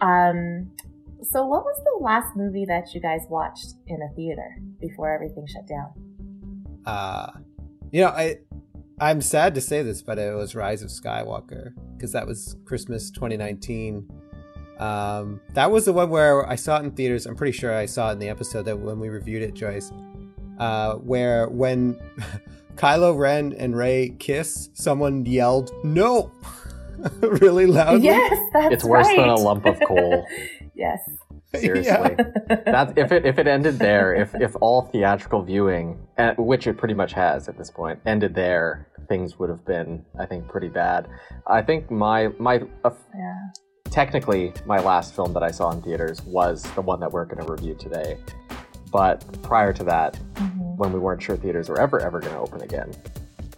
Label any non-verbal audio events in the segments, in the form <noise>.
Um, so what was the last movie that you guys watched in a theater before everything shut down? Uh, you know, I I'm sad to say this, but it was Rise of Skywalker because that was Christmas 2019. Um, that was the one where I saw it in theaters. I'm pretty sure I saw it in the episode that when we reviewed it, Joyce. Uh, where when <laughs> Kylo Ren and Rey kiss, someone yelled "No!" <laughs> really loudly. Yes, that's It's worse right. than a lump of coal. <laughs> yes. Seriously. Yeah. That's if it if it ended there, if if all theatrical viewing, uh, which it pretty much has at this point, ended there, things would have been, I think, pretty bad. I think my my uh, Yeah. technically my last film that I saw in theaters was the one that we're going to review today. But prior to that, Mhm. when we weren't sure theaters were ever ever going to open again,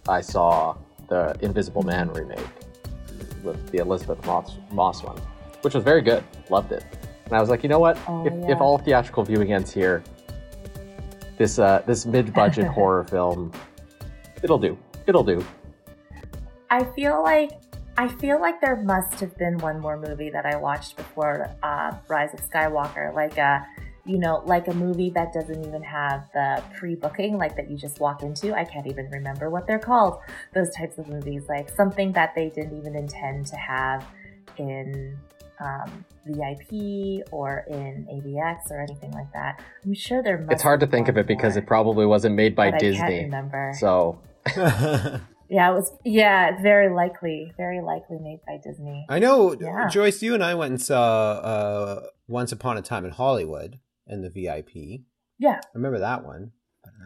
I saw the Invisible Man remake with the Elisabeth Moss, Moss one, which was very good. Loved it. And I was like, you know what? Oh, if, yeah. if all theatrical viewing ends here, this uh, this mid-budget <laughs> horror film, it'll do. It'll do. I feel like I feel like there must have been one more movie that I watched before uh, Rise of Skywalker, like a you know, like a movie that doesn't even have the pre-booking, like that you just walk into. I can't even remember what they're called. Those types of movies, like something that they didn't even intend to have in um, VIP or in AVX or anything like that. I'm sure there. Must It's hard to think of been it because more, it probably wasn't made by but I can't Disney. remember. So <laughs> Yeah, it was. Yeah, it's very likely, very likely made by Disney. I know, Yeah. Joyce. You and I went and saw uh, Once Upon a Time in Hollywood in the VIP. Yeah, I remember that one.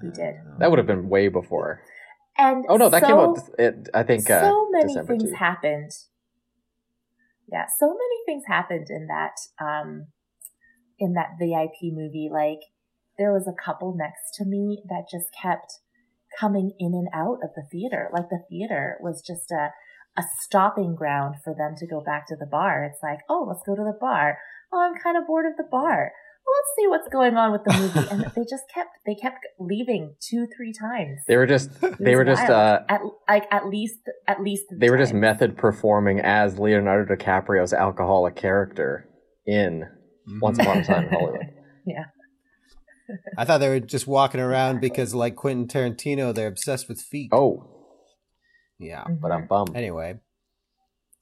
We did. that would have been way before. and Oh no, that so, came out. It, I think uh, so many December things too. happened. Yeah, so many things happened in that um in that VIP movie. Like there was a couple next to me that just kept coming in and out of the theater. Like the theater was just a a stopping ground for them to go back to the bar. It's like, oh, let's go to the bar. Oh, I'm kind of bored of the bar. Well, let's see what's going on with the movie. And they just kept they kept leaving two, three times. They were just they was were just uh, at like at least at least they were just method performing as Leonardo DiCaprio's alcoholic character in Once Upon a Time in Hollywood. <laughs> yeah. I thought they were just walking around because, like Quentin Tarantino, they're obsessed with feet. Oh, yeah. but I'm bummed. Anyway,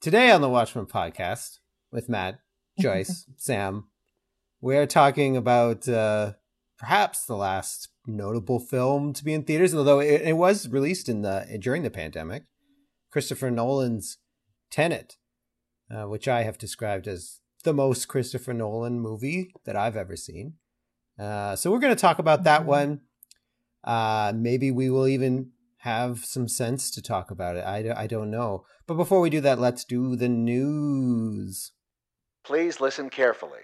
today on the Watchmen podcast with Matt, Joyce, <laughs> Sam, we're talking about uh, perhaps the last notable film to be in theaters, although it, it was released in the during the pandemic. Christopher Nolan's Tenet, uh, which I have described as the most Christopher Nolan movie that I've ever seen. Uh, so we're going to talk about that Mhm. one. Uh, maybe we will even have some sense to talk about it. I, I don't know. But before we do that, let's do the news. Please listen carefully.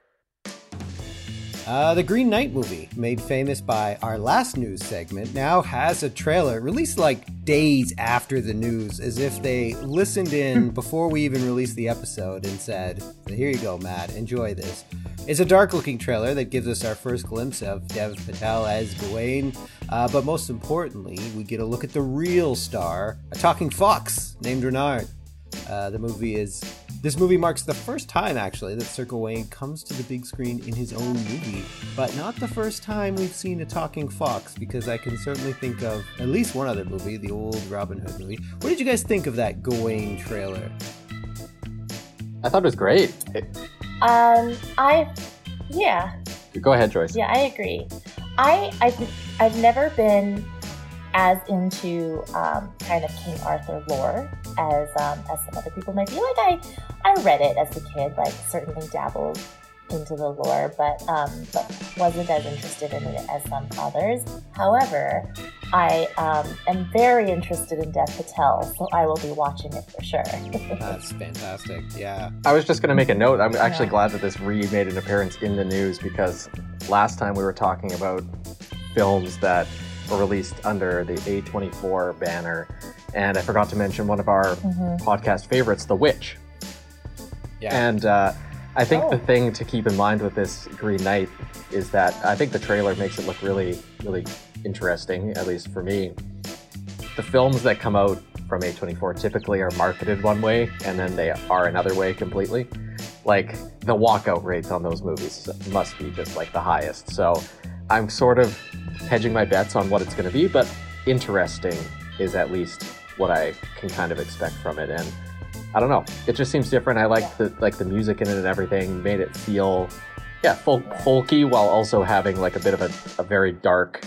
Uh, the Green Knight movie, made famous by our last news segment, now has a trailer released like days after the news, as if they listened in before we even released the episode and said, Here you go, Matt, enjoy this. It's a dark looking trailer that gives us our first glimpse of Dev Patel as Gawain, uh, but most importantly, we get a look at the real star, a talking fox named Renard. Uh, the movie is. This movie marks the first time, actually, that Sir Gawain comes to the big screen in his own movie, but not the first time we've seen a talking fox, because I can certainly think of at least one other movie, the old Robin Hood movie. What did you guys think of that Gawain trailer? I thought it was great. Um, I, yeah, go ahead, Joyce. yeah, I agree. I, I've, I've never been as into um, kind of King Arthur lore as um, as some other people might be. Like I, I read it as a kid, like certainly dabbled into the lore, but um, but wasn't as interested in it as some others. However, I um, am very interested in Dev Patel, so I will be watching it for sure. <laughs> That's fantastic. Yeah. I was just going to make a note. I'm actually Yeah. glad that this re made an appearance in the news because last time we were talking about films that were released under the A24 banner, and I forgot to mention one of our Mhm. podcast favorites, The Witch. Yeah. And uh, I think Oh. the thing to keep in mind with this Green Knight is that I think the trailer makes it look really, really interesting, at least for me. The films that come out from A24 typically are marketed one way and then they are another way completely. like the walkout rates on those movies must be just like the highest. So I'm sort of hedging my bets on what it's going to be, but interesting is at least what I can kind of expect from it. And I don't know, it just seems different. I like the like the music in it and everything. Made it feel yeah folk, folky while also having like a bit of a, a very dark,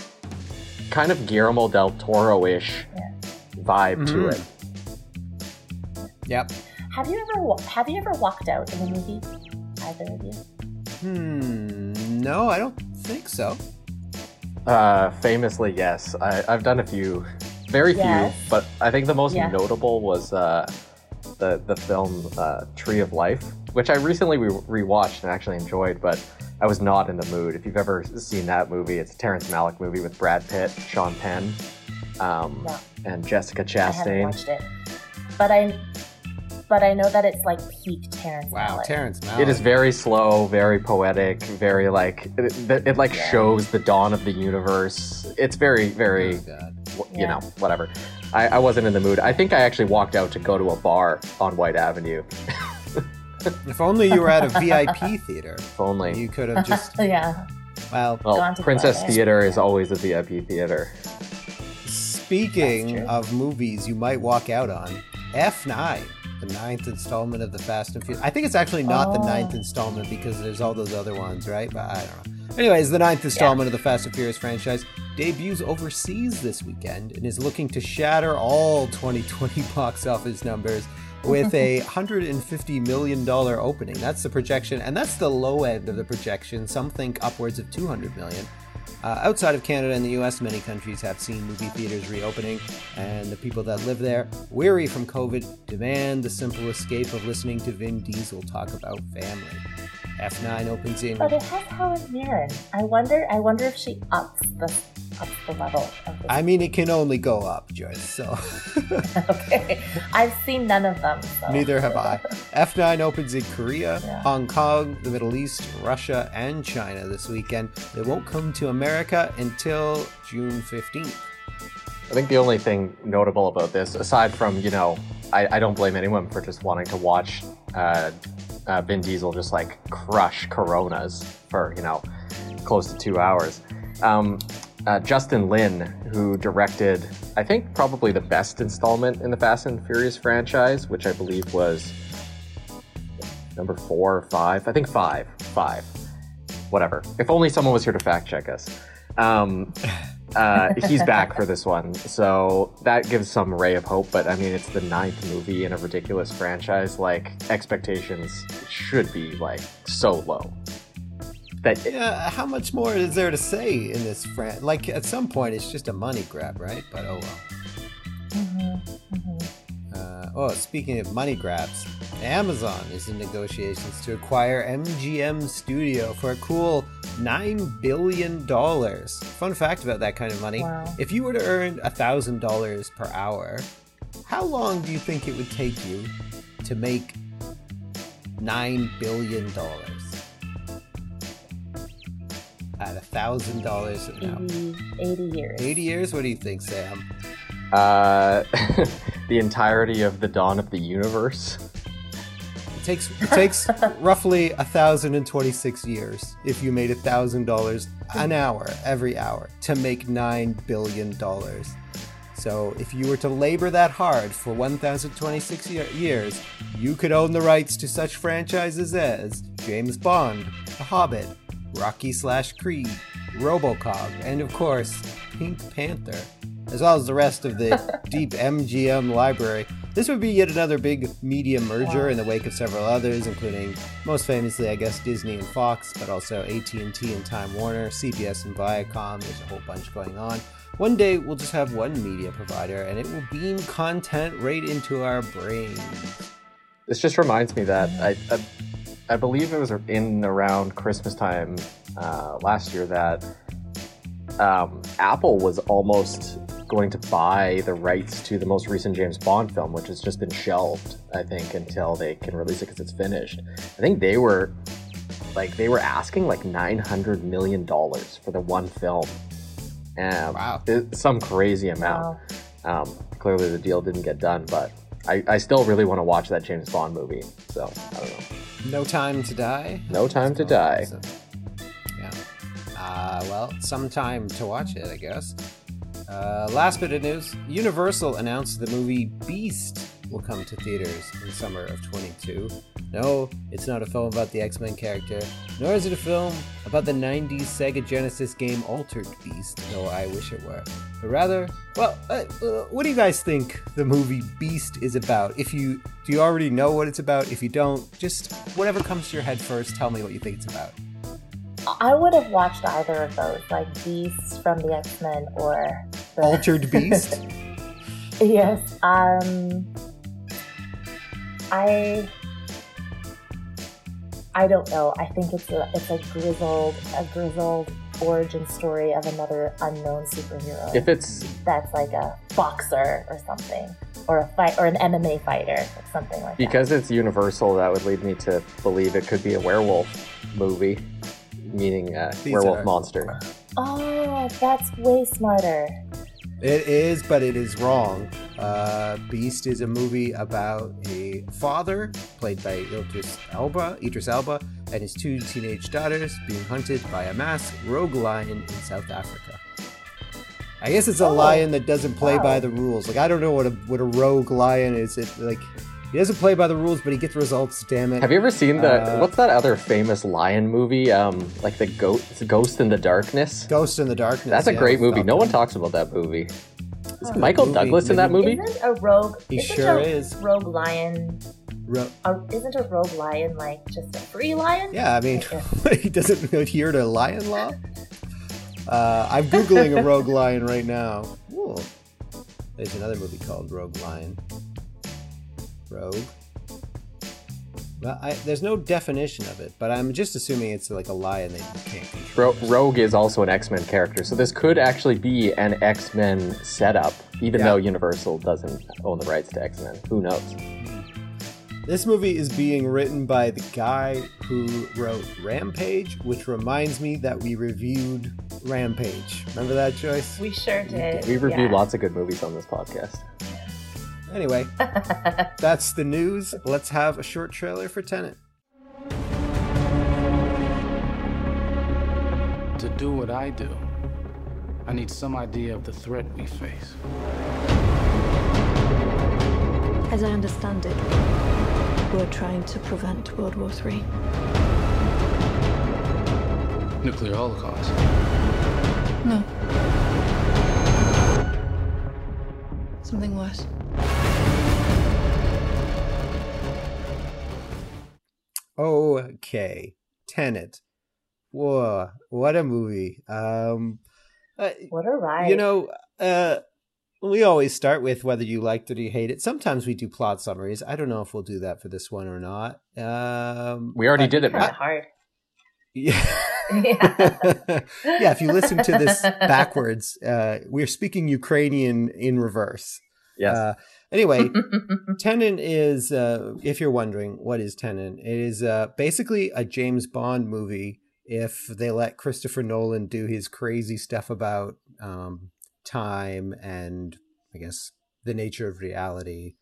kind of Guillermo del Toro ish Yeah. vibe to Mhm. it. Yep. Have you ever have you ever walked out in a movie? Either of you? Hmm. No, I don't think so. Uh, famously, yes. I, I've done a few, very Yes. few, but I think the most notable was uh, the the film uh, Tree of Life, which I recently re- rewatched and actually enjoyed, but I was not in the mood. If you've ever seen that movie, it's a Terrence Malick movie with Brad Pitt, Sean Penn, um, No. and Jessica Chastain. I haven't watched it, but I but I know that it's like peak Terrence Wow, Malick. Terrence Malick. It is very slow, very poetic, very like it, it, it like Yeah. shows the dawn of the universe. It's very, very Oh, God. you Yeah. know, whatever. I, I wasn't in the mood. I think I actually walked out to go to a bar on Whyte Avenue. <laughs> If only you were at a VIP theater, If only. you could have just. <laughs> yeah. Well, well, gone the Princess bar. Theater is always a VIP theater. speaking of movies you might walk out on, F9, the ninth installment of the Fast and Furious. I think it's actually not the Oh. ninth installment because there's all those other ones, right? But I don't know. Anyways, the ninth installment of the Fast and Furious franchise debuts overseas this weekend and is looking to shatter all 2020 <laughs> box office numbers with a <laughs> $150 million opening. That's the projection, and that's the low end of the projection. Some think upwards of $200 million. Uh, outside of Canada and the US, many countries have seen movie theaters reopening, and the people that live there, weary from COVID, demand the simple escape of listening to Vin Diesel talk about family. F9 opens in. But it has Helen Mirren. I wonder. I wonder if she ups the ups the level of this. I mean, it can only go up, Joyce, so <laughs> okay. I've seen none of them. So. neither have I. <laughs> F9 opens in Korea, Yeah. Hong Kong, the Middle East, Russia, and China this weekend. It won't come to America until June 15th. I think the only thing notable about this, aside from, you know, I, I don't blame anyone for just wanting to watch uh, uh, Vin Diesel just like crush Coronas for, you know, close to two hours. Um, uh, Justin Lin, who directed, I think, probably the best installment in the Fast and Furious franchise, which I believe was number four or five. I think five. Five. Whatever. If only someone was here to fact check us. Um, <laughs> uh, <laughs> he's back for this one, so that gives some ray of hope. But I mean, it's the ninth movie in a ridiculous franchise. Like expectations should be like so low. That Yeah, how much more is there to say in this fran? Like, at some point, it's just a money grab, right? But oh well. Mhm, mhm. Uh, oh, speaking of money grabs, Amazon is in negotiations to acquire MGM Studio for a cool $9 billion. Fun fact about that kind of money Wow. if you were to earn $1,000 per hour, how long do you think it would take you to make $9 billion? At $1,000 now. 80, 80 years. 80 years? What do you think, Sam? uh, <laughs> the entirety of the dawn of the universe. It takes it takes <laughs> roughly thousand and twenty six years if you made a thousand dollars an hour every hour to make nine billion dollars. So if you were to labor that hard for one thousand twenty six years, you could own the rights to such franchises as James Bond, The Hobbit, Rocky slash Creed, RoboCop, and of course Pink Panther, as well as the rest of the <laughs> deep MGM library. This would be yet another big media merger in the wake of several others, including most famously, I guess, Disney and Fox, but also AT&T and Time Warner, CBS and Viacom. There's a whole bunch going on. One day we'll just have one media provider, and it will beam content right into our brains. This just reminds me that I, I, I believe it was in around Christmas time uh, last year that um, Apple was almost going to buy the rights to the most recent James Bond film, which has just been shelved, I think, until they can release it because it's finished. I think they were like they were asking like nine hundred million dollars for the one film. Um, Wow. it's some crazy amount. Wow. Um, clearly, the deal didn't get done, but I, I still really want to watch that James Bond movie. So I don't know. No Time to Die. No Time to Die. So, yeah. Uh, well, some time to watch it, I guess. Uh, last bit of news Universal announced the movie Beast will come to theaters in summer of 22. No, it's not a film about the X Men character, nor is it a film about the 90s Sega Genesis game Altered Beast, though I wish it were. But rather, well, uh, uh, what do you guys think the movie Beast is about? If you do you already know what it's about? If you don't, just whatever comes to your head first, tell me what you think it's about. I would have watched either of those, like Beast from the X Men or the... Altered <laughs> Beast. yes. Um, I I don't know. I think it's a it's a grizzled a grizzled origin story of another unknown superhero. If it's that's like a boxer or something, or a fight or an MMA fighter or something like because that. Because it's universal, that would lead me to believe it could be a werewolf movie, meaning a werewolf are... monster. Oh, that's way smarter. It is, but it is wrong. Uh, Beast is a movie about a father, played by Idris Elba, Idris Elba, and his two teenage daughters being hunted by a masked rogue lion in South Africa. I guess it's a oh, lion that doesn't play wow. by the rules. Like I don't know what a what a rogue lion is. It like he doesn't play by the rules, but he gets results. Damn it! Have you ever seen the uh, what's that other famous lion movie? Um, like the ghost, Ghost in the Darkness. Ghost in the Darkness. That's a yeah, great movie. No one talks about that movie. Is Michael movie. Douglas in that movie? Isn't a rogue? He isn't sure a is. Rogue lion. Ro- a, isn't a rogue lion like just a free lion? Yeah, I mean, <laughs> he doesn't adhere to lion law. Uh, I'm googling a <laughs> rogue lion right now. Ooh. There's another movie called Rogue Lion. Rogue. Well, I, there's no definition of it, but I'm just assuming it's like a lie that you can't control. Ro- Rogue is also an X Men character, so this could actually be an X Men setup, even yeah. though Universal doesn't own the rights to X Men. Who knows? This movie is being written by the guy who wrote Rampage, which reminds me that we reviewed Rampage. Remember that, Joyce? We sure did. We reviewed yeah. lots of good movies on this podcast. Anyway, <laughs> that's the news. Let's have a short trailer for Tenet. To do what I do, I need some idea of the threat we face. As I understand it, we're trying to prevent World War III. Nuclear holocaust? No. Something worse. Okay, Tenet. Whoa, what a movie! Um, uh, what a ride! You know, uh, we always start with whether you liked it or you hate it. Sometimes we do plot summaries. I don't know if we'll do that for this one or not. Um, we already did it. Kind of hard. Yeah. yeah. <laughs> yeah. If you listen to this <laughs> backwards, uh, we're speaking Ukrainian in reverse. Yes. Uh, Anyway, <laughs> Tenet is, uh, if you're wondering, what is Tenet? It is uh, basically a James Bond movie if they let Christopher Nolan do his crazy stuff about um, time and, I guess, the nature of reality.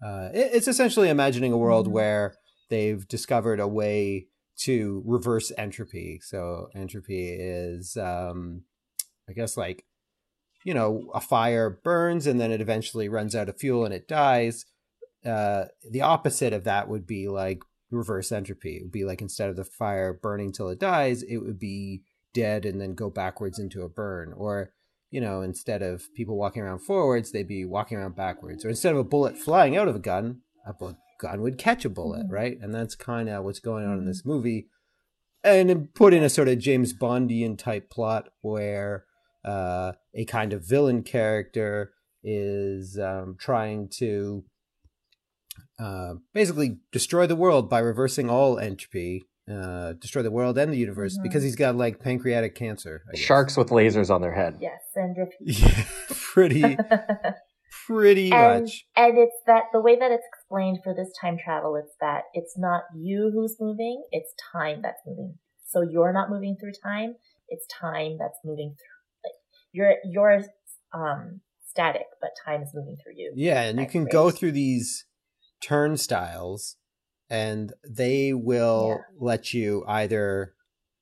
Uh, it, it's essentially imagining a world mm-hmm. where they've discovered a way to reverse entropy. So entropy is, um, I guess, like you know, a fire burns and then it eventually runs out of fuel and it dies. Uh, the opposite of that would be like reverse entropy. It would be like instead of the fire burning till it dies, it would be dead and then go backwards into a burn. Or, you know, instead of people walking around forwards, they'd be walking around backwards. Or instead of a bullet flying out of a gun, a gun would catch a bullet, mm-hmm. right? And that's kind of what's going on in this movie. And put in a sort of James Bondian type plot where uh, a kind of villain character is um, trying to uh, basically destroy the world by reversing all entropy, uh, destroy the world and the universe mm-hmm. because he's got like pancreatic cancer. Sharks with lasers on their head. Yes, and if <laughs> yeah, pretty, <laughs> pretty and, much. And it's that the way that it's explained for this time travel, it's that it's not you who's moving, it's time that's moving. So you're not moving through time; it's time that's moving through you're you're um static, but time is moving through you. Yeah, and you can go through these turnstiles and they will let you either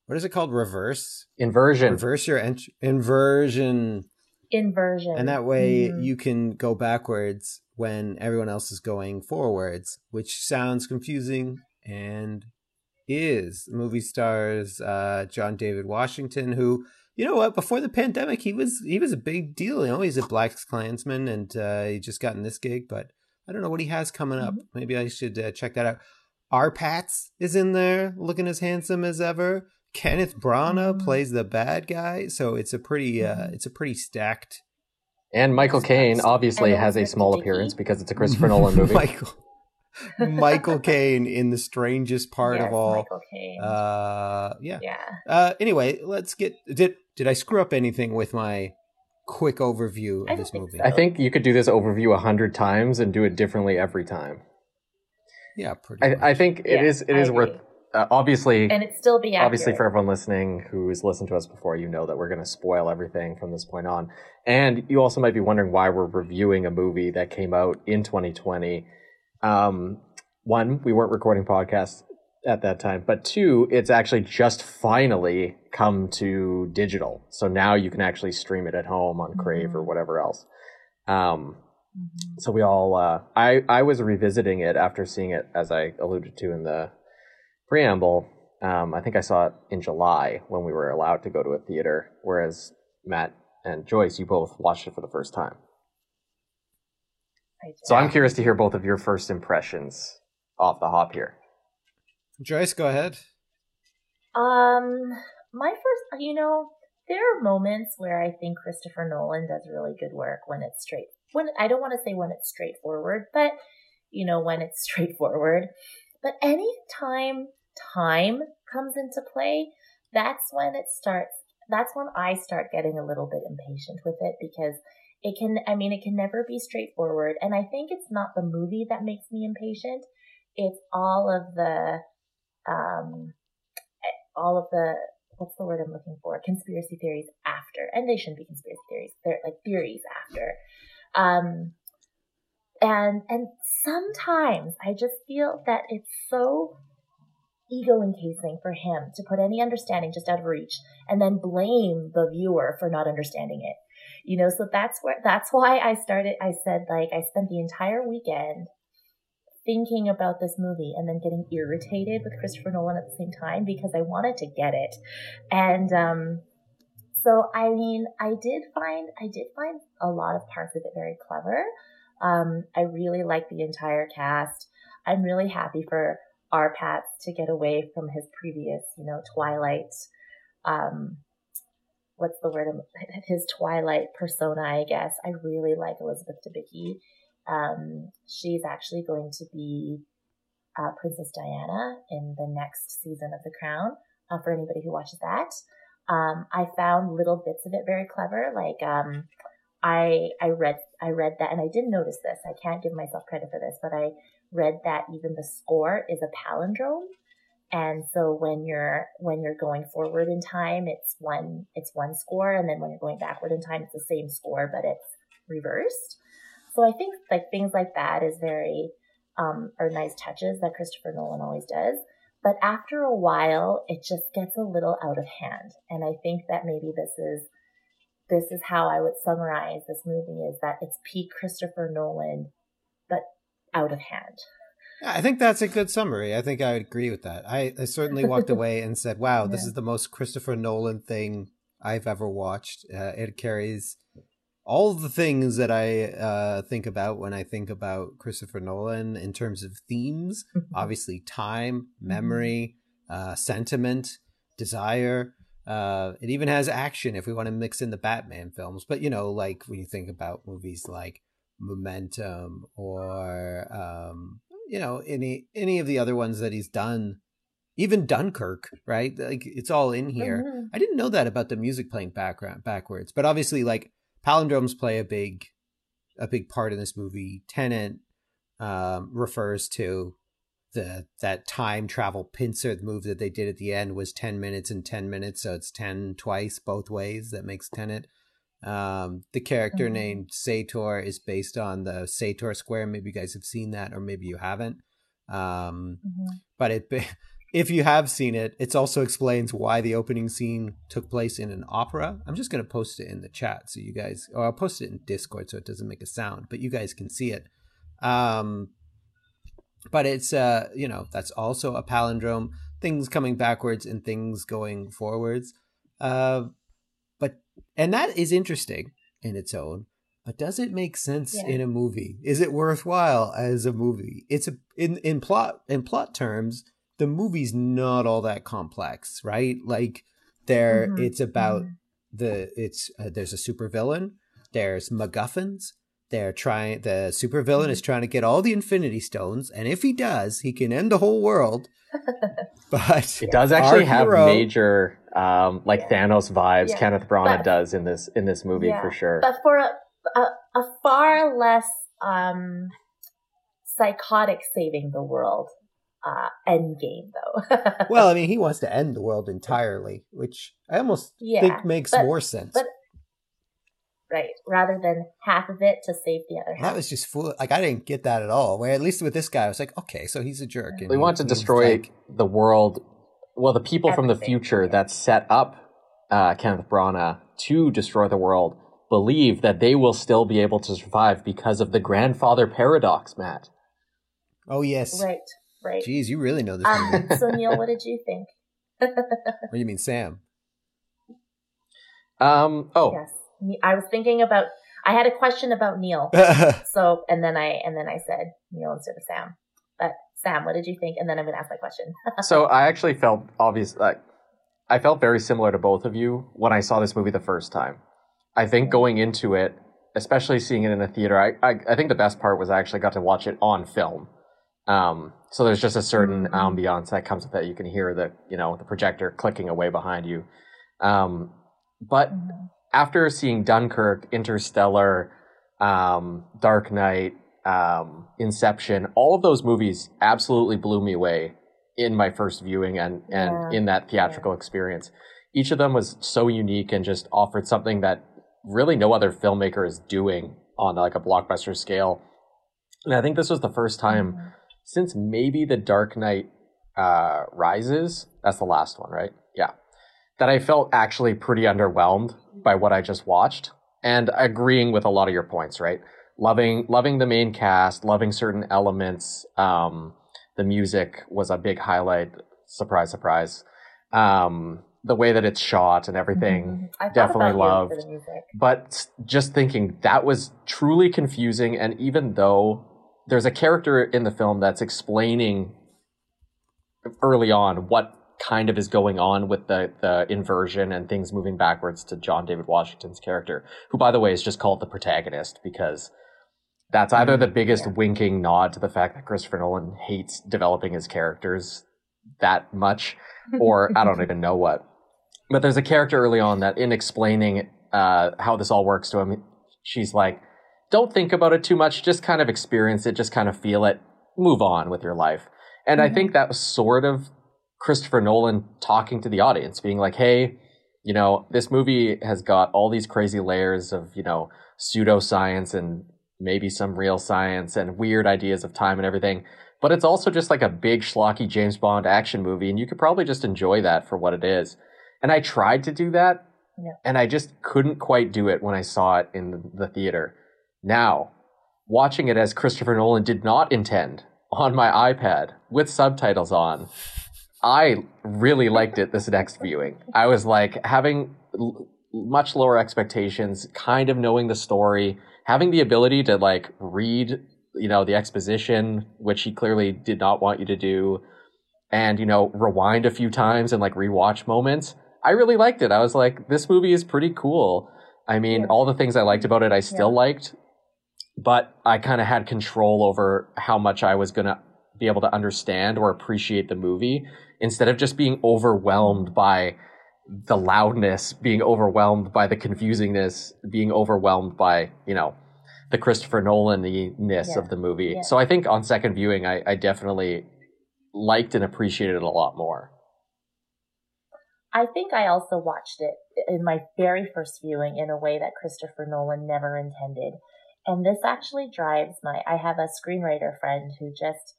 what is it called reverse Inversion. reverse your ent- inversion Inversion. and that way Mhm. you can go backwards when everyone else is going forwards which sounds confusing and is The movie stars uh, john david washington who you know what? Before the pandemic he was he was a big deal. You know he's a black klansman and uh, he just gotten this gig but i don't know what he has coming up. Maybe i should uh, check that out. R. Pats is in there looking as handsome as ever. Kenneth branagh Mhm. plays the bad guy so it's a pretty uh, Mhm. it's a pretty stacked And Michael Caine obviously has a small appearance because it's a <laughs> Christopher Nolan movie. Michael Michael Caine in the strangest part Yes, of all. Michael Caine. Uh, yeah. yeah. Uh, anyway, let's get. Did did I screw up anything with my quick overview of this movie? so. I think you could do this overview a hundred times and do it differently every time. Yeah, pretty. much. I, I think it Yeah, is. It I is worth. Uh, obviously, And it still be accurate. obviously for everyone listening who's listened to us before you know that we're going to spoil everything from this point on and you also might be wondering why we're reviewing a movie that came out in 2020 um, one we weren't recording podcasts at that time but two it's actually just finally come to digital so now you can actually stream it at home on crave or Mhm. whatever else um, Mhm. so we all uh, i i was revisiting it after seeing it as i alluded to in the preamble um, i think i saw it in july when we were allowed to go to a theater whereas matt and joyce you both watched it for the first time. So i'm curious to hear both of your first impressions off the hop here Joyce, go ahead. Um, my first, you know, there are moments where I think Christopher Nolan does really good work when it's straight. When I don't want to say when it's straightforward, but you know, when it's <laughs> straightforward. But any time time comes into play, that's when it starts. That's when I start getting a little bit impatient with it because it can. I mean, it can never be straightforward, and I think it's not the movie that makes me impatient. It's all of the um all of the what's the word I'm looking for? Conspiracy theories after, and they shouldn't be conspiracy theories. They're like theories after. Um, and and sometimes I just feel that it's so ego encasing for him to put any understanding just out of reach and then blame the viewer for not understanding it. You know, so that's where that's why I started. I said like I spent the entire weekend thinking about this movie and then getting irritated with Christopher Nolan at the same time because I wanted to get it. And um so I mean, I did find I did find a lot of parts of it very clever. Um I really like the entire cast. I'm really happy for R. Pats to get away from his previous, you know, Twilight um what's the word <laughs> his Twilight persona, I guess. I really like Elizabeth Debicki. Um, she's actually going to be uh, Princess Diana in the next season of The Crown. Uh, for anybody who watches that, um, I found little bits of it very clever. Like um, I I read I read that, and I didn't notice this. I can't give myself credit for this, but I read that even the score is a palindrome. And so when you're when you're going forward in time, it's one it's one score, and then when you're going backward in time, it's the same score, but it's reversed. So I think like things like that is very um, are nice touches that Christopher Nolan always does. But after a while, it just gets a little out of hand, and I think that maybe this is this is how I would summarize this movie: is that it's peak Christopher Nolan, but out of hand. I think that's a good summary. I think I would agree with that. I, I certainly walked <laughs> away and said, "Wow, this Yeah. is the most Christopher Nolan thing I've ever watched." Uh, it carries all the things that I uh, think about when I think about Christopher Nolan in terms of themes. Obviously, time, memory, uh, sentiment, desire. Uh, it even has action if we want to mix in the Batman films. But you know, like when you think about movies like Memento or um, you know any any of the other ones that he's done, even Dunkirk, right? Like it's all in here. Mhm. I didn't know that about the music playing background backwards, but obviously, like palindromes play a big a big part in this movie. Tenet um, refers to the that time travel pincer move that they did at the end was 10 minutes and 10 minutes so it's 10 twice both ways that makes Tenet um the character Mhm. named Sator is based on the Sator square. Maybe you guys have seen that or maybe you haven't. Um, Mhm. but it <laughs> if you have seen it it also explains why the opening scene took place in an opera. I'm just going to post it in the chat so you guys or i'll post it in discord so it doesn't make a sound but you guys can see it. Um but it's uh you know that's also a palindrome. Things coming backwards and things going forwards. Uh and that is interesting in its own but does it make sense Yeah. in a movie is it worthwhile as a movie it's a in in plot in plot terms the movie's not all that complex right like there Mhm, it's about mhm. the it's uh, there's a supervillain there's MacGuffins. They're trying the supervillain is trying to get all the Infinity Stones, and if he does, he can end the whole world. <laughs> But It does actually have hero- major, um, like Yeah. Thanos vibes. Yeah. Kenneth Branagh But- does in this in this movie Yeah. for sure. but for a, a, a far less um, psychotic saving the world uh, end game, though. <laughs> well, I mean, he wants to end the world entirely, which I almost Yeah, think makes but- more sense. but- right, rather than half of it to save the other half. that was just fool. Like I didn't get that at all. Where at least with this guy, I was like, okay, so he's a jerk. And we he- want to destroy like- the world. Well, the people from the future that set up uh, Kenneth Branagh to destroy the world believe that they will still be able to survive because of the grandfather paradox, Matt. oh yes, right, right. Jeez, you really know this Um, so Neil, what did you think? <laughs> what do you mean, Sam? Um. Oh, Yes, I was thinking about. I had a question about Neil. <laughs> So, and then I and then I said Neil instead of Sam. But Sam, what did you think? And then I'm going to ask my question. <laughs> so I actually felt obvious. Like, I felt very similar to both of you when I saw this movie the first time. I think going into it, especially seeing it in the theater, I, I, I think the best part was I actually got to watch it on film. Um, so there's just a certain Mhm. ambiance that comes with it. You can hear the, you know, the projector clicking away behind you. Um, but after seeing Dunkirk, Interstellar, um, Dark Knight, um, Inception, all of those movies absolutely blew me away in my first viewing and, and Yeah. in that theatrical experience. Each of them was so unique and just offered something that really no other filmmaker is doing on like a blockbuster scale. And I think this was the first time since maybe The Dark Knight uh, Rises. That's the last one, right? Yeah. That I felt actually pretty underwhelmed by what I just watched, and agreeing with a lot of your points. Right, loving loving the main cast, loving certain elements. Um, the music was a big highlight. Surprise, surprise. Um, the way that it's shot and everything Mhm. I definitely loved for the music. but just thinking that was truly confusing and even though there's a character in the film that's explaining early on what kind of is going on with the the inversion and things moving backwards to John David Washington's character who by the way is just called the protagonist because that's either the biggest yeah. winking nod to the fact that Christopher Nolan hates developing his characters that much or I don't <laughs> even know what. But there's a character early on that, in explaining uh, how this all works to him, she's like, "Don't think about it too much. Just kind of experience it. Just kind of feel it. Move on with your life." And I think that was sort of Christopher Nolan talking to the audience, being like, "Hey, you know, this movie has got all these crazy layers of you know pseudoscience and maybe some real science and weird ideas of time and everything." But it's also just like a big schlocky James Bond action movie, and you could probably just enjoy that for what it is. And I tried to do that, Yeah. and I just couldn't quite do it when I saw it in the, the theater. Now, watching it as Christopher Nolan did not intend on my iPad with subtitles on, I really liked it this next viewing. I was like having l- much lower expectations, kind of knowing the story, having the ability to like read, you know, the exposition, which he clearly did not want you to do, and you know, rewind a few times and like rewatch moments. I really liked it. I was like, this movie is pretty cool. I mean, Yeah. all the things I liked about it, I still Yeah. liked, but I kind of had control over how much I was going to be able to understand or appreciate the movie instead of just being overwhelmed by the loudness, being overwhelmed by the confusingness, being overwhelmed by, you know, the Christopher Nolan-ness Yeah. of the movie. Yeah. So I think on second viewing, I, I definitely liked and appreciated it a lot more. I think I also watched it in my very first viewing in a way that Christopher Nolan never intended. And this actually drives my, I have a screenwriter friend who just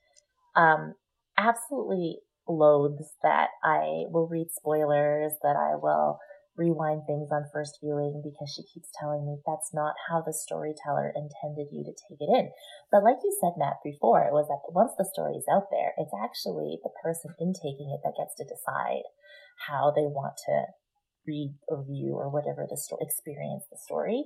um, absolutely loathes that I will read spoilers, that I will rewind things on first viewing because she keeps telling me that's not how the storyteller intended you to take it in. But like you said, Matt, before, it was that once the story is out there, it's actually the person intaking it that gets to decide how they want to read or view or whatever the story, experience the story.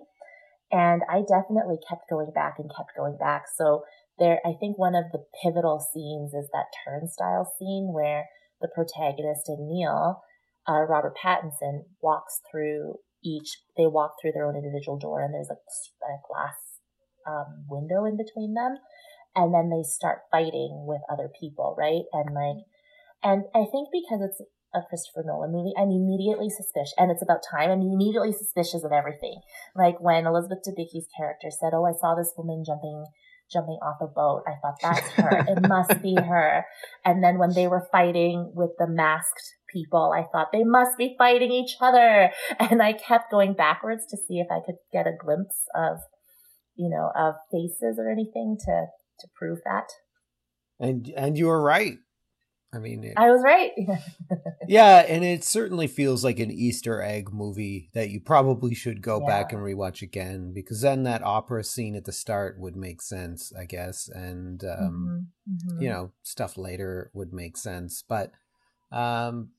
And I definitely kept going back and kept going back. So there, I think one of the pivotal scenes is that turnstile scene where the protagonist and Neil, uh, Robert Pattinson, walks through each, they walk through their own individual door and there's a, a glass um, window in between them. And then they start fighting with other people, right? And like, and I think because it's a Christopher Nolan movie, I'm immediately suspicious, and it's about time. I'm immediately suspicious of everything. Like when Elizabeth Debicki's character said, "Oh, I saw this woman jumping." Jumping off a boat. I thought that's her. <laughs> it must be her. And then when they were fighting with the masked people, I thought they must be fighting each other. <laughs> And I kept going backwards to see if I could get a glimpse of, you know, of faces or anything to, to prove that. And, and you were right. I mean, it, I was right. <laughs> yeah, and it certainly feels like an Easter egg movie that you probably should go Yeah. back and rewatch again because then that opera scene at the start would make sense, I guess, and um, Mhm, mhm. you know stuff later would make sense. But um,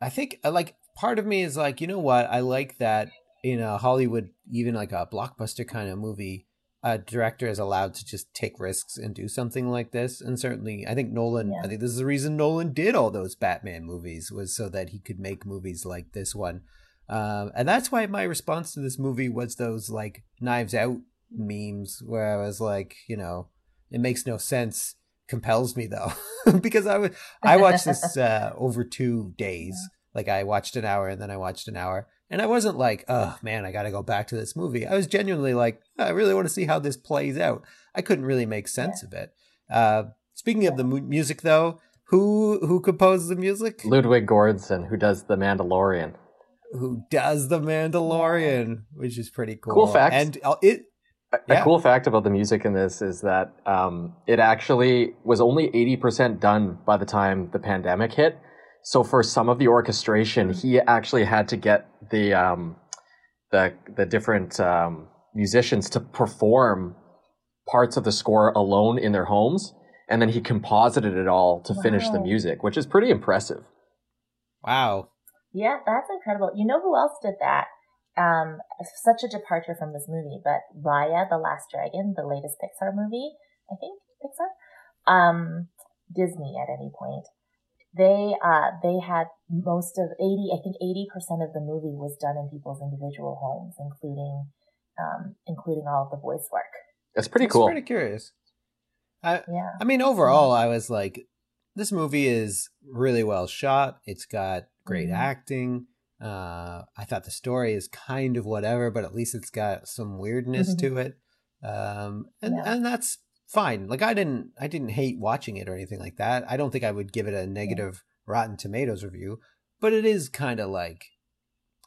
I think uh, like part of me is like, you know what? I like that in a Hollywood, even like a blockbuster kind of movie, a director is allowed to just take risks and do something like this. And certainly, I think Nolan. Yeah. I think this is the reason Nolan did all those Batman movies was so that he could make movies like this one. Um, and that's why my response to this movie was those like Knives Out memes where I was like, you know, it makes no sense. Compels me though, <laughs> because I was I watched this <laughs> uh, over two days. Like I watched an hour and then I watched an hour, and I wasn't like, oh man, I got to go back to this movie. I was genuinely like, I really want to see how this plays out. I couldn't really make sense of it. Uh, speaking of the mu- music, though, who who composed the music? Ludwig Göransson, who does The Mandalorian. Who does the Mandalorian? Which is pretty cool. Cool fact. And uh, it A- Yeah. A cool fact about the music in this is that um, it actually was only 80% done by the time the pandemic hit. So for some of the orchestration, he actually had to get the um, the the different um, musicians to perform parts of the score alone in their homes, and then he composited it all to finish the music, which is pretty impressive. wow. Yeah, that's incredible. You know who else did that? Um, such a departure from this movie, but Raya, the Last Dragon, the latest Pixar movie, I think Pixar, um, Disney at any point. They, uh, they had most of 80, I think 80% of the movie was done in people's individual homes, including, um, including all of the voice work. that's pretty It's cool. Pretty curious. I Yeah. I mean, overall, I was like, this movie is really well shot. It's got great Mhm. acting. Uh, I thought the story is kind of whatever, but at least it's got some weirdness Mhm. to it. Um, and Yeah. and that's fine. Like I didn't I didn't hate watching it or anything like that. I don't think I would give it a negative Rotten Tomatoes review, but it is kind of like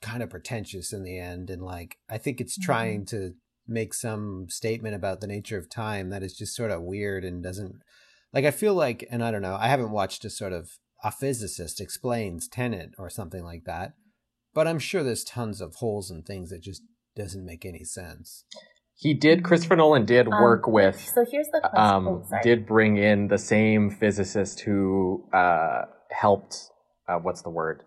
kind of pretentious in the end, and like I think it's Mhm. trying to make some statement about the nature of time that is just sort of weird and doesn't like I feel like and I don't know, I haven't watched a sort of a physicist explains Tenet or something like that. But I'm sure there's tons of holes and things that just doesn't make any sense. He did. Christopher Nolan did Um, work with So here's the question. um, oh, did bring in the same physicist who uh, helped. Uh, what's the word?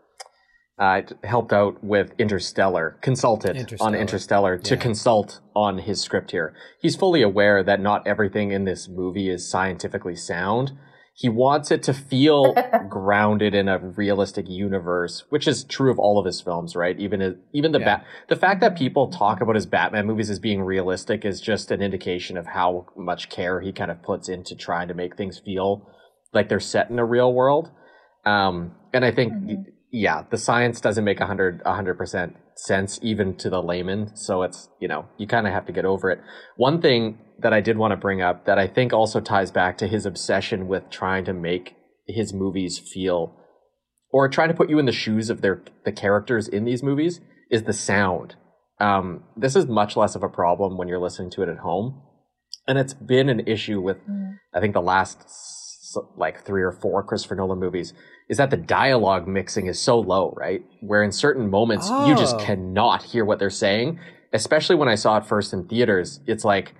Uh, helped out with Interstellar, consulted on Interstellar. Interstellar to Yeah. consult on his script here. He's fully aware that not everything in this movie is scientifically sound. He wants it to feel <laughs> grounded in a realistic universe, which is true of all of his films, right? Even even the Yeah. Bat- the fact that people talk about his Batman movies as being realistic is just an indication of how much care he kind of puts into trying to make things feel like they're set in a real world. Um, and I think, Mhm. yeah, the science doesn't make a hundred a hundred percent sense even to the layman. So it's you know you kind of have to get over it. One thing that I did want to bring up that I think also ties back to his obsession with trying to make his movies feel or trying to put you in the shoes of their the characters in these movies is the sound. Um, this is much less of a problem when you're listening to it at home, and it's been an issue with Mm. I think the last like three or four Christopher Nolan movies is that the dialogue mixing is so low, right? Where in certain moments you just Oh. cannot hear what they're saying. Especially when I saw it first in theaters, it's like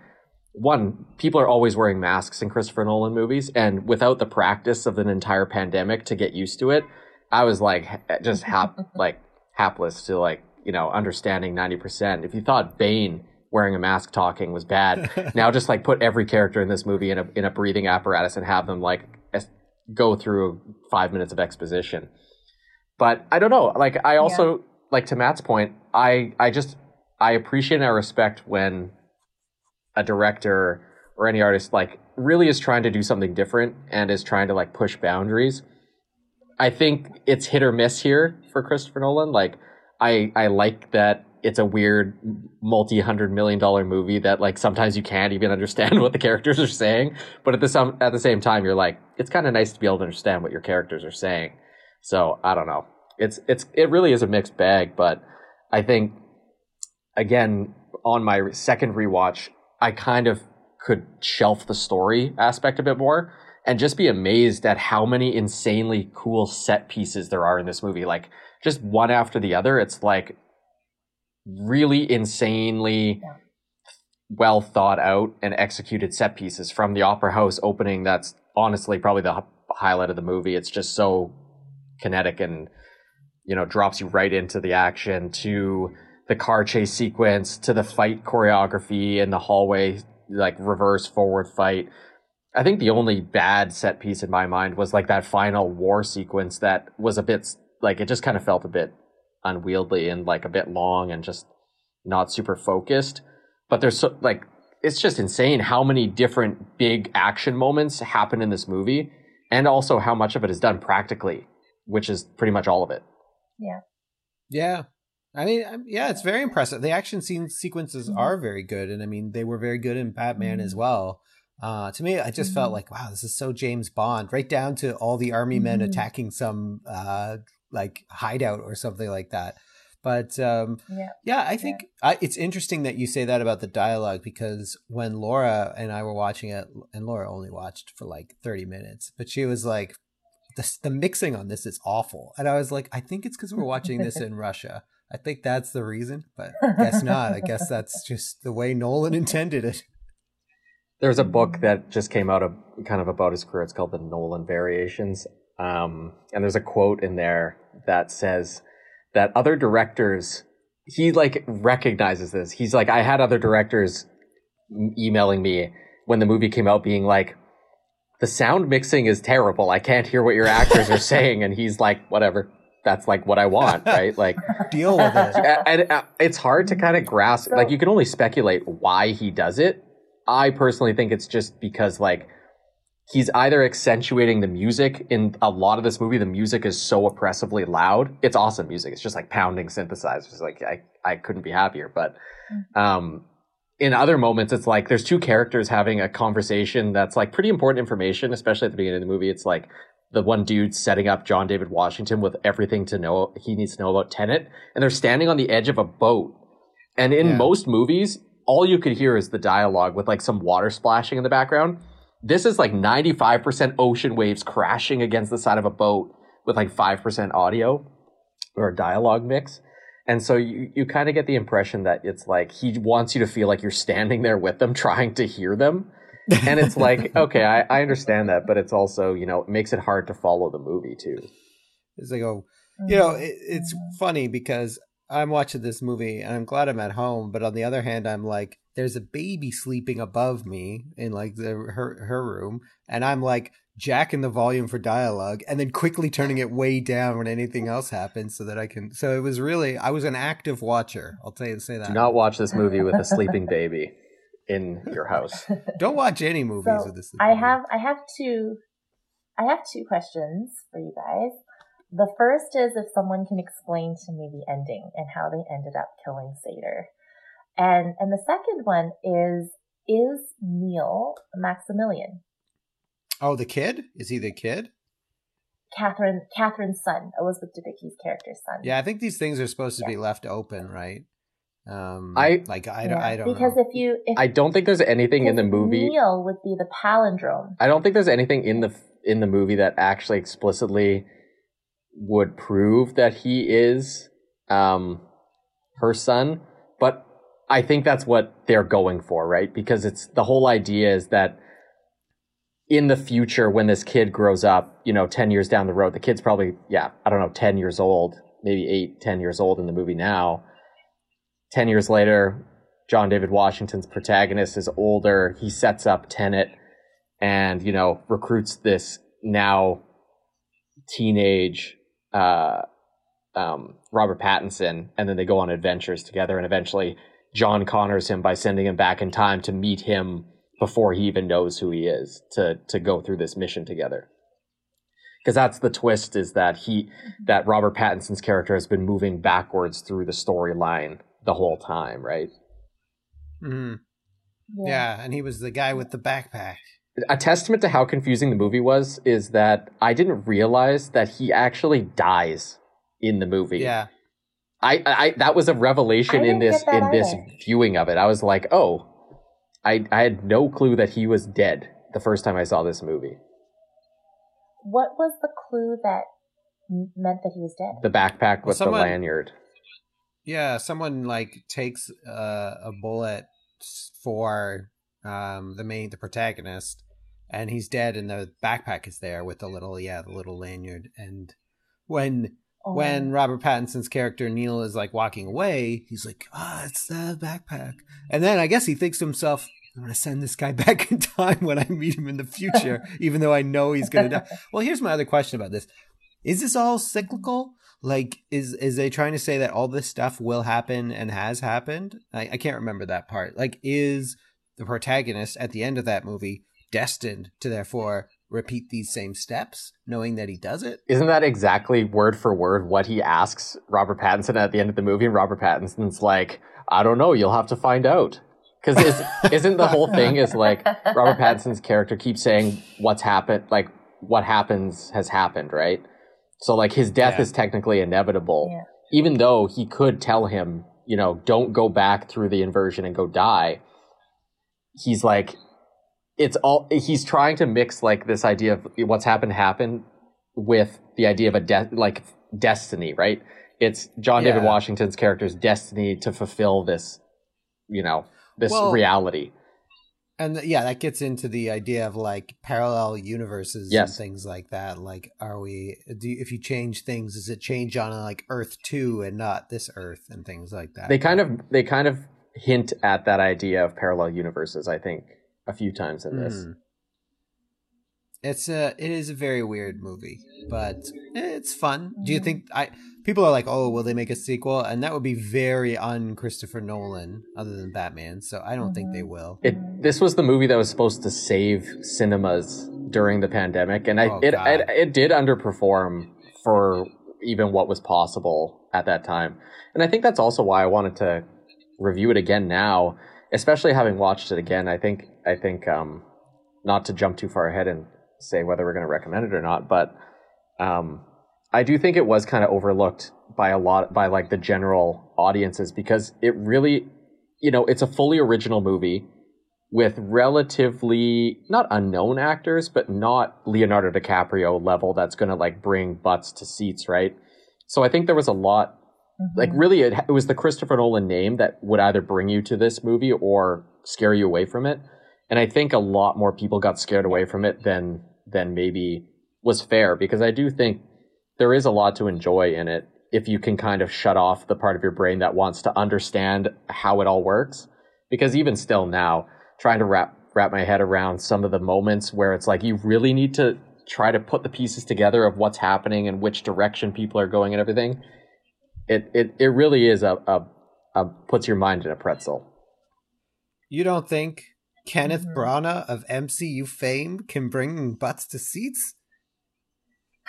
one, people are always wearing masks in Christopher Nolan movies, and without the practice of an entire pandemic to get used to it, I was like just hap <laughs> like hapless to like you know understanding ninety percent. If you thought Bane wearing a mask talking was bad, <laughs> now just like put every character in this movie in a in a breathing apparatus and have them like go through five minutes of exposition. But I don't know. Like I also like to Matt's point. I I just I appreciate and I respect when a director or any artist like really is trying to do something different and is trying to like push boundaries. I think it's hit or miss here for Christopher Nolan. Like I I like that it's a weird multi hundred million dollar movie that like sometimes you can't even understand <laughs> what the characters are saying, but at the some at the same time you're like it's kind of nice to be able to understand what your characters are saying. So I don't know. It's it's it really is a mixed bag, but I think again on my second rewatch, I kind of could shelf the story aspect a bit more and just be amazed at how many insanely cool set pieces there are in this movie. Like just one after the other, it's like really insanely well thought out and executed set pieces from the opera house opening. That's honestly probably the highlight of the movie. It's just so kinetic and you know drops you right into the action to the car chase sequence to the fight choreography and the hallway like reverse forward fight i think the only bad set piece in my mind was like that final war sequence that was a bit like it just kind of felt a bit unwieldy and like a bit long and just not super focused but there's so like it's just insane how many different big action moments happen in this movie and also how much of it is done practically which is pretty much all of it Yeah. Yeah. I mean, um, yeah, it's very impressive. The action scene sequences Mhm. are very good, and I mean, they were very good in Batman as well. Uh, to me, I just felt Mhm. like, wow, this is so James Bond, right down to all the army men Mhm. attacking some uh, like hideout or something like that. But um, Yeah. yeah, I think I, it's interesting that you say that about the dialogue because when Laura and I were watching it, and Laura only watched for like 30 minutes, but she was like, the, the mixing on this is awful. And I was like, I think it's because we're watching this <laughs> in Russia. I think that's the reason, but I guess <laughs> not. I guess that's just the way Nolan <laughs> intended it. There's a book that just came out of kind of about his career. It's called the Nolan Variations. Um, and there's a quote in there that says that other directors, he like recognizes this. He's like, I had other directors emailing me when the movie came out being like, the sound mixing is terrible. I can't hear what your actors are <laughs> saying. And he's like, whatever. That's like what I want, <laughs> right? Like, Deal with it. <laughs> And uh, it's hard to kind of grasp So- like you can only speculate why he does it i personally think it's just because like he's either accentuating the music in a lot of this movie the music is so oppressively loud it's awesome music it's just like pounding synthesizers like i i couldn't be happier but um in other moments it's like there's two characters having a conversation that's like pretty important information especially at the beginning of the movie it's like the one dude setting up John David Washington with everything to know he needs to know about Tenet, and they're standing on the edge of a boat. And in Yeah. most movies, all you could hear is the dialogue with like some water splashing in the background. This is like 95% ocean waves crashing against the side of a boat with like 5% audio or a dialogue mix. And so you, you kind of get the impression that it's like he wants you to feel like you're standing there with them <laughs> trying to hear them. And it's like, <laughs> okay, I, I understand that, but it's also, you know, it makes it hard to follow the movie too. It's like, oh, you mm-hmm. know, it, it's funny because I'm watching this movie and I'm glad I'm at home, but on the other hand, I'm like, there's a baby sleeping above me in like the her her room, and I'm like jacking the volume for dialogue and then quickly turning it way down when anything else happens so that I can. So it was really, I was an active watcher. I'll tell you say that. Do not watch this movie with a sleeping baby in your house. <laughs> Don't watch any movies So with this. I have I have two I have two questions for you guys. The first is if someone can explain to me the ending and how they ended up killing Sator. And and the second one is is Neil Maximilian, Oh, the kid? Is he the kid? Catherine Catherine's son, Elizabeth Debicki's character's son. Yeah, I think these things are supposed to be left open, right? Um, I- like I don't, Yeah, I don't because know. if you if I don't think there's anything in the movie. Neil would be the palindrome. I don't think there's anything in the in the movie that actually explicitly would prove that he is um, her son, but I think that's what they're going for, right? Because it's the whole idea is that in the future, when this kid grows up, you know, 10 years down the road, the kid's probably, yeah, I don't know, 10 years old, maybe eight, 10 years old in the movie now. 10 years later, John David Washington's protagonist is older. He sets up Tenet and, you know, recruits this now teenage uh, um, Robert Pattinson, and then they go on adventures together. And eventually, John Connors him by sending him back in time to meet him before he even knows who he is to to go through this mission together. Because that's the twist is that he that Robert Pattinson's character has been moving backwards through the storyline the whole time, right? Mm. Yeah. and he was the guy with the backpack. A testament to how confusing the movie was is that I didn't realize that he actually dies in the movie. Yeah. I, I that was a revelation in this get that in this viewing of it. I was like, oh, I I had no clue that he was dead the first time I saw this movie. What was the clue that meant that he was dead? The backpack with someone- the lanyard. Yeah, someone like takes uh, a bullet for um, the main the protagonist, and he's dead, and the backpack is there with the little yeah the little lanyard. And when Oh. when Robert Pattinson's character Neil is like walking away, he's like, "Ah, it's the backpack." And then I guess he thinks to himself, "I'm gonna send this guy <laughs> back in time when I meet him in the future, <laughs> even though I know he's gonna die." <laughs> Well, here's my other question about this: Is this all cyclical? Like, is is they trying to say that all this stuff will happen and has happened? I, I can't remember that part. Like, is the protagonist at the end of that movie destined to therefore repeat these same steps, knowing that he does it? Isn't that exactly word for word what he asks Robert Pattinson at the end of the movie? And Robert Pattinson's like, I don't know, you'll have to find out. Because is, isn't the whole thing is like Robert Pattinson's character keeps saying what's happened, like what happens has happened, right? So like his death Yeah. is technically inevitable, Yeah. even though he could tell him, you know, don't go back through the inversion and go die. He's like, it's all he's trying to mix like this idea of what's happened happened with the idea of a de- like destiny, right? It's John David Washington's character's destiny to fulfill this, you know, this Well- reality. And th- yeah, that gets into the idea of like parallel universes Yes. and things like that. Like, are we? Do you, if you change things, does it change on like Earth two and not this Earth and things like that? They kind of they kind of hint at that idea of parallel universes, I think, a few times in this. Mm. It's a it is a very weird movie, but it's fun. Do you think I people are like, "Oh, will they make a sequel?" And that would be very un Christopher Nolan other than Batman. So I don't think they will. It this was the movie that was supposed to save cinemas during the pandemic, and I Oh, it, it it did underperform for even what was possible at that time. And I think that's also why I wanted to review it again now, especially having watched it again. I think I think um not to jump too far ahead and say whether we're going to recommend it or not, but um I do think it was kind of overlooked by a lot by like the general audiences because it really you know, it's a fully original movie with relatively not unknown actors, but not Leonardo DiCaprio level that's going to like bring butts to seats, right? So I think there was a lot, mm-hmm. like really, it, it was the Christopher Nolan name that would either bring you to this movie or scare you away from it. And I think a lot more people got scared away from it than than maybe was fair because I do think there is a lot to enjoy in it if you can kind of shut off the part of your brain that wants to understand how it all works. Because even still now, trying to wrap wrap my head around some of the moments where it's like you really need to try to put the pieces together of what's happening and which direction people are going and everything. It it, it really is a, a, a puts your mind in a pretzel. You don't think Kenneth Mhm. Branagh of MCU fame can bring butts to seats? <laughs>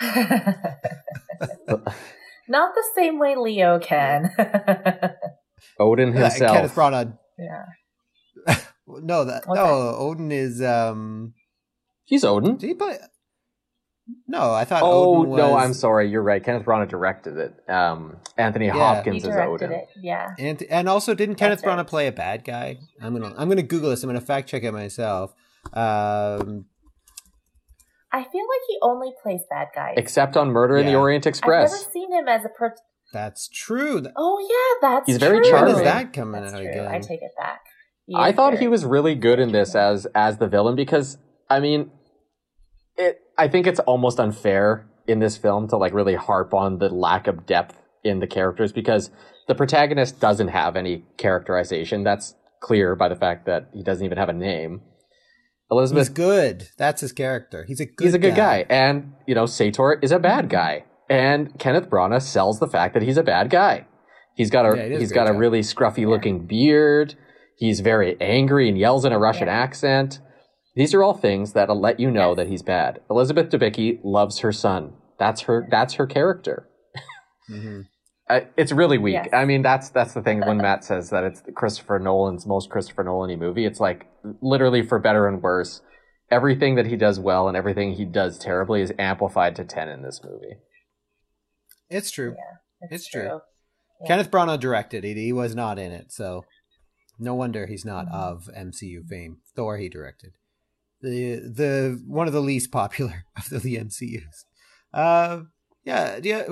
Not the same way Leo can. <laughs> Odin Yeah, himself. Kenneth Branagh. yeah. No, that What's no. Odin is um. He's Odin. Did he play? No, I thought. Oh Odin was, no, I'm sorry. You're right. Kenneth Branagh directed it. Um, Anthony Yeah. He Hopkins is Odin. it. Yeah. And and also, didn't Kenneth That's Branagh play a bad guy? I'm gonna I'm gonna Google this. I'm gonna fact check it myself. Um, I feel like he only plays bad guys. except on Murder in the Orient Express. I've never seen him as a pro. That's true. Oh yeah, that's He's very true. Charming. is that coming That's out true. again? I take it back. He I thought he was really good in this as as the villain because I mean, it. I think it's almost unfair in this film to like really harp on the lack of depth in the characters because the protagonist doesn't have any characterization. That's clear by the fact that he doesn't even have a name. Elizabeth, He's good. That's his character. He's a good. he's a good guy. and you know, Sator is a bad guy, and Kenneth Branagh sells the fact that he's a bad guy. He's got a Yeah, he does a he's got a really scruffy looking beard. He's very angry and yells in a Russian Yeah. accent. These are all things that'll let you know that he's bad. Elizabeth Debicki loves her son. That's her. That's her character. Mhm. Uh, it's really weak. Yes. I mean, that's that's the thing when <laughs> Matt says that it's Christopher Nolan's most Christopher Nolan movie. It's like literally for better and worse, everything that he does well and everything he does terribly is amplified to ten in this movie. It's true. Yeah, It's true. Yeah. Kenneth Branagh directed it. He was not in it, so no wonder he's not Mhm. of MCU fame. Thor he directed. The the one of the least popular <laughs> of the MCUs. Uh yeah, yeah.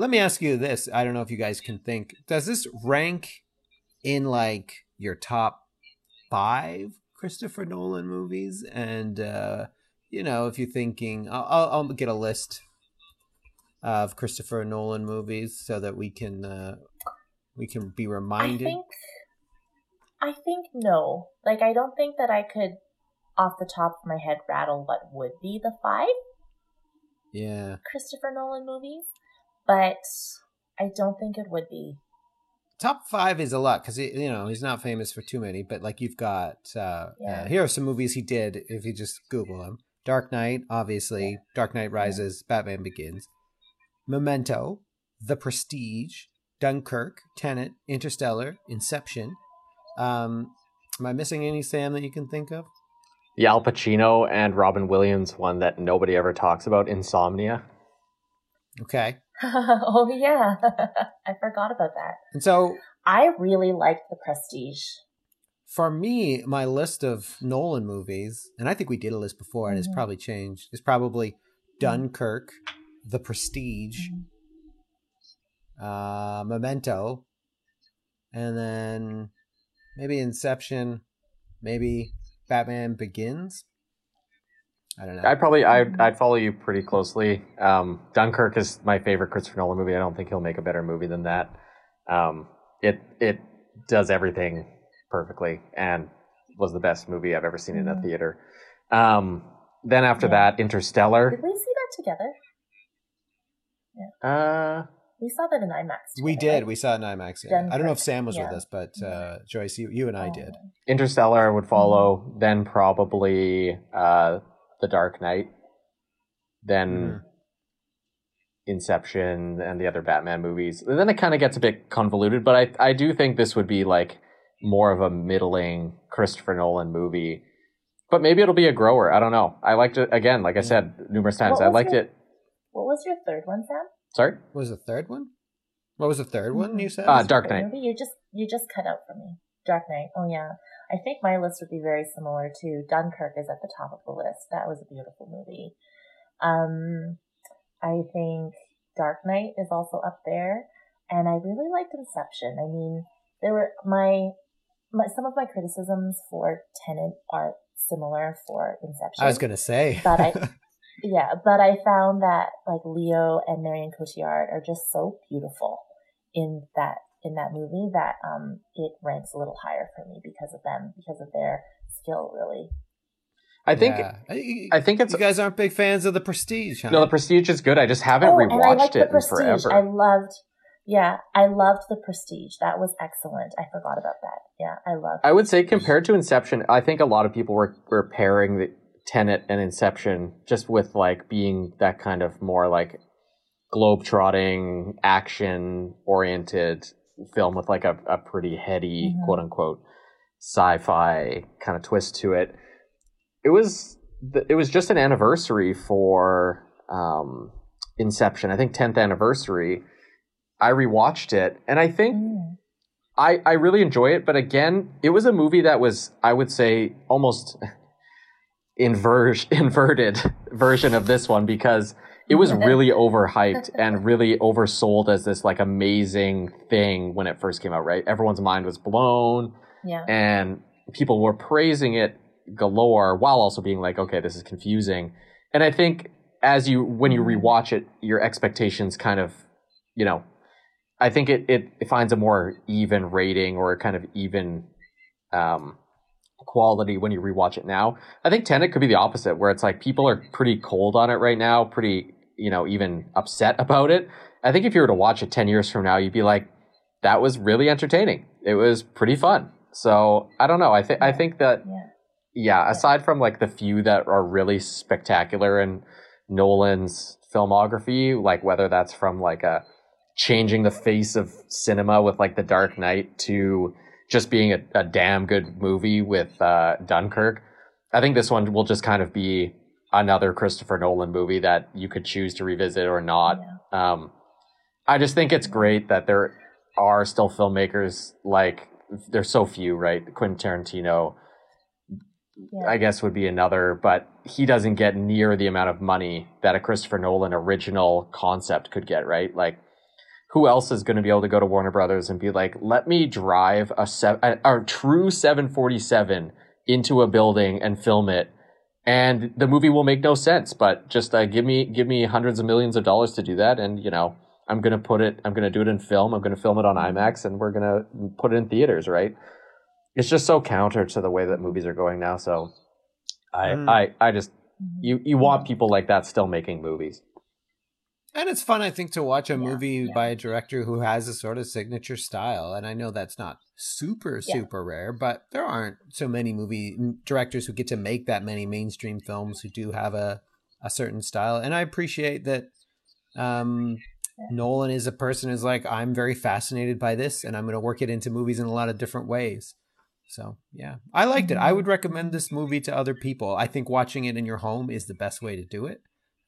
Let me ask you this. I don't know if you guys can think. Does this rank in like your top five Christopher Nolan movies? And uh, you know, if you're thinking, I'll, I'll, I'll get a list of Christopher Nolan movies so that we can uh, we can be reminded. I think. I think no. Like I don't think that I could, off the top of my head, rattle what would be the five yeah, Christopher Nolan movies, but I don't think it would be. top five is a lot because you know he's not famous for too many. But like you've got uh, Yeah. uh, here are some movies he did. If you just Google them, Dark Knight, obviously, Dark Knight Rises, Batman Begins, Memento, The Prestige, Dunkirk, Tenet, Interstellar, Inception. Um, am I missing any Sam that you can think of? The Al Pacino and Robin Williams one that nobody ever talks about, Insomnia. Okay, <laughs> oh yeah, <laughs> I forgot about that. and so I really liked The Prestige. for me, my list of Nolan movies, and I think we did a list before, and it's Mhm. probably changed. It's probably Dunkirk, The Prestige, uh, Memento, and then maybe Inception, maybe Batman Begins. I don't know. I'd probably I'd, I'd follow you pretty closely. Um, Dunkirk is my favorite Christopher Nolan movie. I don't think he'll make a better movie than that. Um, it it does everything perfectly and was the best movie I've ever seen in a Mhm. theater. Um, then after Yeah. that, Interstellar. Did we see that together? Uh, We saw that in IMAX. we did. right? We saw it in IMAX. Yeah. I don't know if Sam was with us, but uh, Joyce, you, you and I Oh. did. Interstellar would follow. Then probably uh, The Dark Knight. Then Mhm. Inception and the other Batman movies. And then it kind of gets a bit convoluted, but I I do think this would be like more of a middling Christopher Nolan movie. But maybe it'll be a grower. I don't know. I liked it again, like I said numerous times. I liked your- it. What was your third one, Sam? Sorry, What was the third one? What was the third one you said? Uh, Dark Knight. movie? You just you just cut out for me. Dark Knight. Oh yeah. I think my list would be very similar to Dunkirk is at the top of the list. That was a beautiful movie. Um, I think Dark Knight is also up there, and I really liked Inception. I mean, there were my, my some of my criticisms for Tenet are similar for Inception. I was gonna say, But I- <laughs> Yeah, but I found that like Leo and Marion Cotillard are just so beautiful in that in that movie that um it ranks a little higher for me because of them because of their skill really. I think Yeah. I, I think it's you guys aren't big fans of the Prestige, huh? no. The Prestige is good. I just haven't oh, and I rewatched it the in Prestige. forever. I loved. Yeah, I loved the Prestige. That was excellent. I forgot about that. Yeah, I loved. I would say compared to Inception, I think a lot of people were were pairing the Tenet and Inception just with like being that kind of more like globe-trotting, action-oriented film with like a, a pretty heady, Mhm. quote unquote, sci-fi kind of twist to it. It was it was just an anniversary for um, Inception. I think 10th anniversary. I rewatched it, and I think Mm. I, I really enjoy it, but again, it was a movie that was, I would say, almost. <laughs> inver- inverted <laughs> version of this one because it was really overhyped and really oversold as this like amazing thing when it first came out, right? Everyone's mind was blown Yeah. and people were praising it galore while also being like, okay, this is confusing. And I think as you when you rewatch it, your expectations kind of, you know, I think it it, it finds a more even rating or kind of even um quality when you rewatch it now. I think Tenet could be the opposite, where it's like people are pretty cold on it right now, pretty, you know, even upset about it. I think if you were to watch it 10 years from now, you'd be like, that was really entertaining. It was pretty fun. So I don't know. I think, I think that, Yeah. yeah, aside from like the few that are really spectacular in Nolan's filmography, like whether that's from like a changing the face of cinema with like The Dark Knight to just being a, a damn good movie with uh, Dunkirk, I think this one will just kind of be another Christopher Nolan movie that you could choose to revisit or not. Um, I just think it's great that there are still filmmakers like there's so few, right? Quentin Tarantino, Yeah. I guess, would be another, but he doesn't get near the amount of money that a Christopher Nolan original concept could get, right? Like, who else is going to be able to go to Warner Brothers and be like, let me drive a, sev- a, a true 747 into a building and film it, and the movie will make no sense, but just uh, give me give me hundreds of millions of dollars to do that, and you know, I'm gonna put it, I'm gonna do it in film, I'm gonna film it on IMAX, and we're gonna put it in theaters, right? It's just so counter to the way that movies are going now. So, I Mm. I I just you you want people like that still making movies. And it's fun, I think, to watch a Yeah, movie yeah. by a director who has a sort of signature style. And I know that's not super, Yeah. super rare, but there aren't so many movie directors who get to make that many mainstream films who do have a, a certain style. And I appreciate that um, Nolan is a person who's like, I'm very fascinated by this and I'm going to work it into movies in a lot of different ways. So, yeah, I liked it. I would recommend this movie to other people. I think watching it in your home is the best way to do it.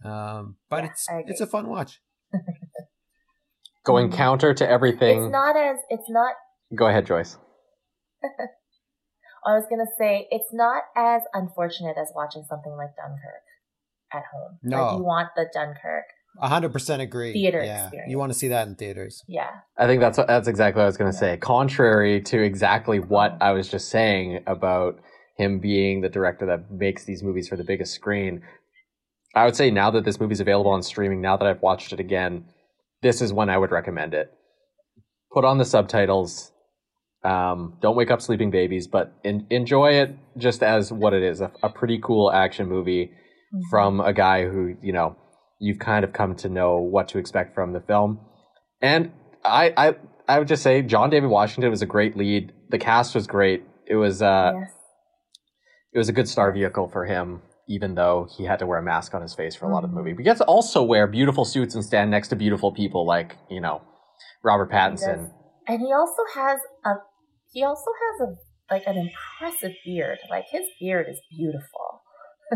Um, but Yeah, it's it's a fun watch. <laughs> Going counter to everything. It's not as it's not Go ahead, Joyce. <laughs> I was gonna say it's not as unfortunate as watching something like Dunkirk at home. No. Like you want the Dunkirk. A hundred percent agree. Theater yeah, experience. you want to see that in theaters. Yeah. I think that's that's exactly what I was going to say. Contrary to exactly what I was just saying about him being the director that makes these movies for the biggest screen, I would say now that this movie's available on streaming, now that I've watched it again, this is when I would recommend it. Put on the subtitles. Um, don't wake up sleeping babies, but en- enjoy it just as what it is a, a pretty cool action movie Mhm. from a guy who you know you've kind of come to know what to expect from the film and i i i would just say john david washington was a great lead the cast was great it was uh yes. it was a good star vehicle for him even though he had to wear a mask on his face for a lot of the Mhm. movie but he gets to also wear beautiful suits and stand next to beautiful people like you know robert He pattinson And he also has a he also has a like an impressive beard. Like his beard is beautiful.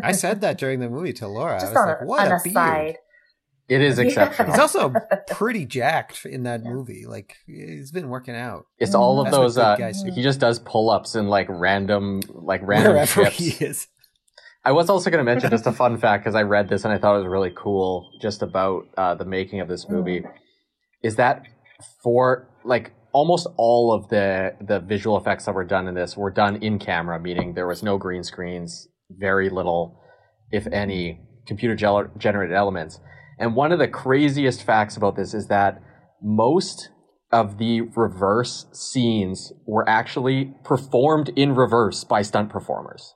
I said that during the movie to Laura. Just I on, was like, a, what on a a beard. side. it is <laughs> Yeah. exceptional He's also pretty <laughs> jacked in that Yeah. movie. Like he's been working out. it's all of That's those uh guys he just does pull-ups and like random like <laughs> random Wherever trips he is. I was also going to mention just a fun <laughs> fact because I read this and I thought it was really cool just about uh, the making of this movie. Is that for like almost all of the the visual effects that were done in this were done in camera, meaning there was no green screens, very little, if any, computer gel- generated elements. And one of the craziest facts about this is that most of the reverse scenes were actually performed in reverse by stunt performers.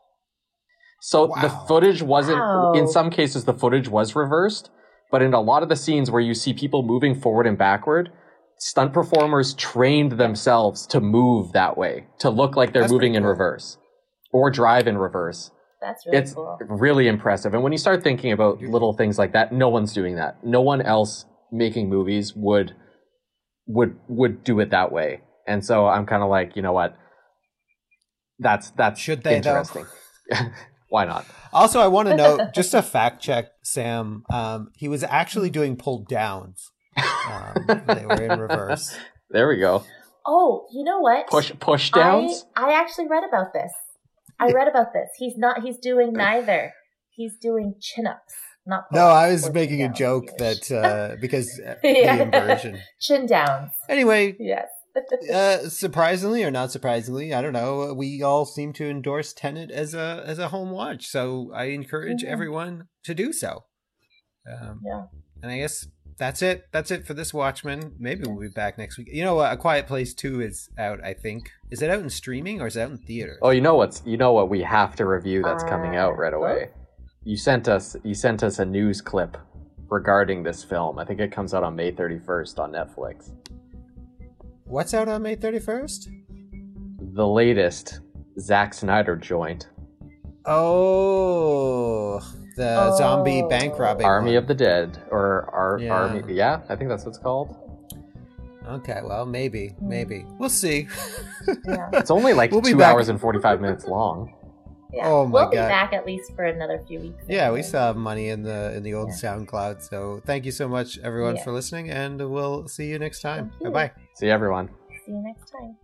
So the footage wasn't, Wow. in some cases, the footage was reversed, but in a lot of the scenes where you see people moving forward and backward, stunt performers trained themselves to move that way, to look like they're That's moving pretty in cool. reverse or drive in reverse. That's really it's cool. really impressive. And when you start thinking about little things like that, no one's doing that. No one else making movies would would would do it that way. And so I'm kind of like, you know what? That's that's Should they, though? interesting. <laughs> Why not? Also, I want <laughs> to note just a fact check, Sam. Um, he was actually doing pull downs. Um, they were in reverse. <laughs> There we go. Oh, you know what? Push push downs. I, I actually read about this. I read about this. He's not. He's doing neither. He's doing chin ups, not. No, I was making a joke if you wish. that uh, because uh, <laughs> Yeah. the inversion. chin downs. Anyway, Yes. <laughs> uh, surprisingly or not surprisingly, I don't know. We all seem to endorse Tenet as a as a home watch, so I encourage Mhm. everyone to do so. Um, Yeah. And I guess that's it. That's it for this Watchmen. Maybe we'll be back next week. You know what? A Quiet Place Two is out. I think. Is it out in streaming or is it out in theaters? Oh, you know what's you know what we have to review that's coming Uh, out right away. You sent us you sent us a news clip regarding this film. I think it comes out on May 31st on Netflix. What's out on May thirty first? The latest Zack Snyder joint, Oh, the zombie Oh. bank robbing. Army one. of the Dead or Ar- Yeah. Army yeah, I think that's what it's called. Okay, well, maybe, maybe we'll see. <laughs> Yeah. It's only like We'll 2 hours and 45 minutes long. Yeah. Oh my we'll be God. back at least for another few weeks. Yeah, we still have money in the in the old Yeah. SoundCloud. So thank you so much, everyone, Yeah. for listening, and we'll see you next time. Bye bye. See everyone. See you next time.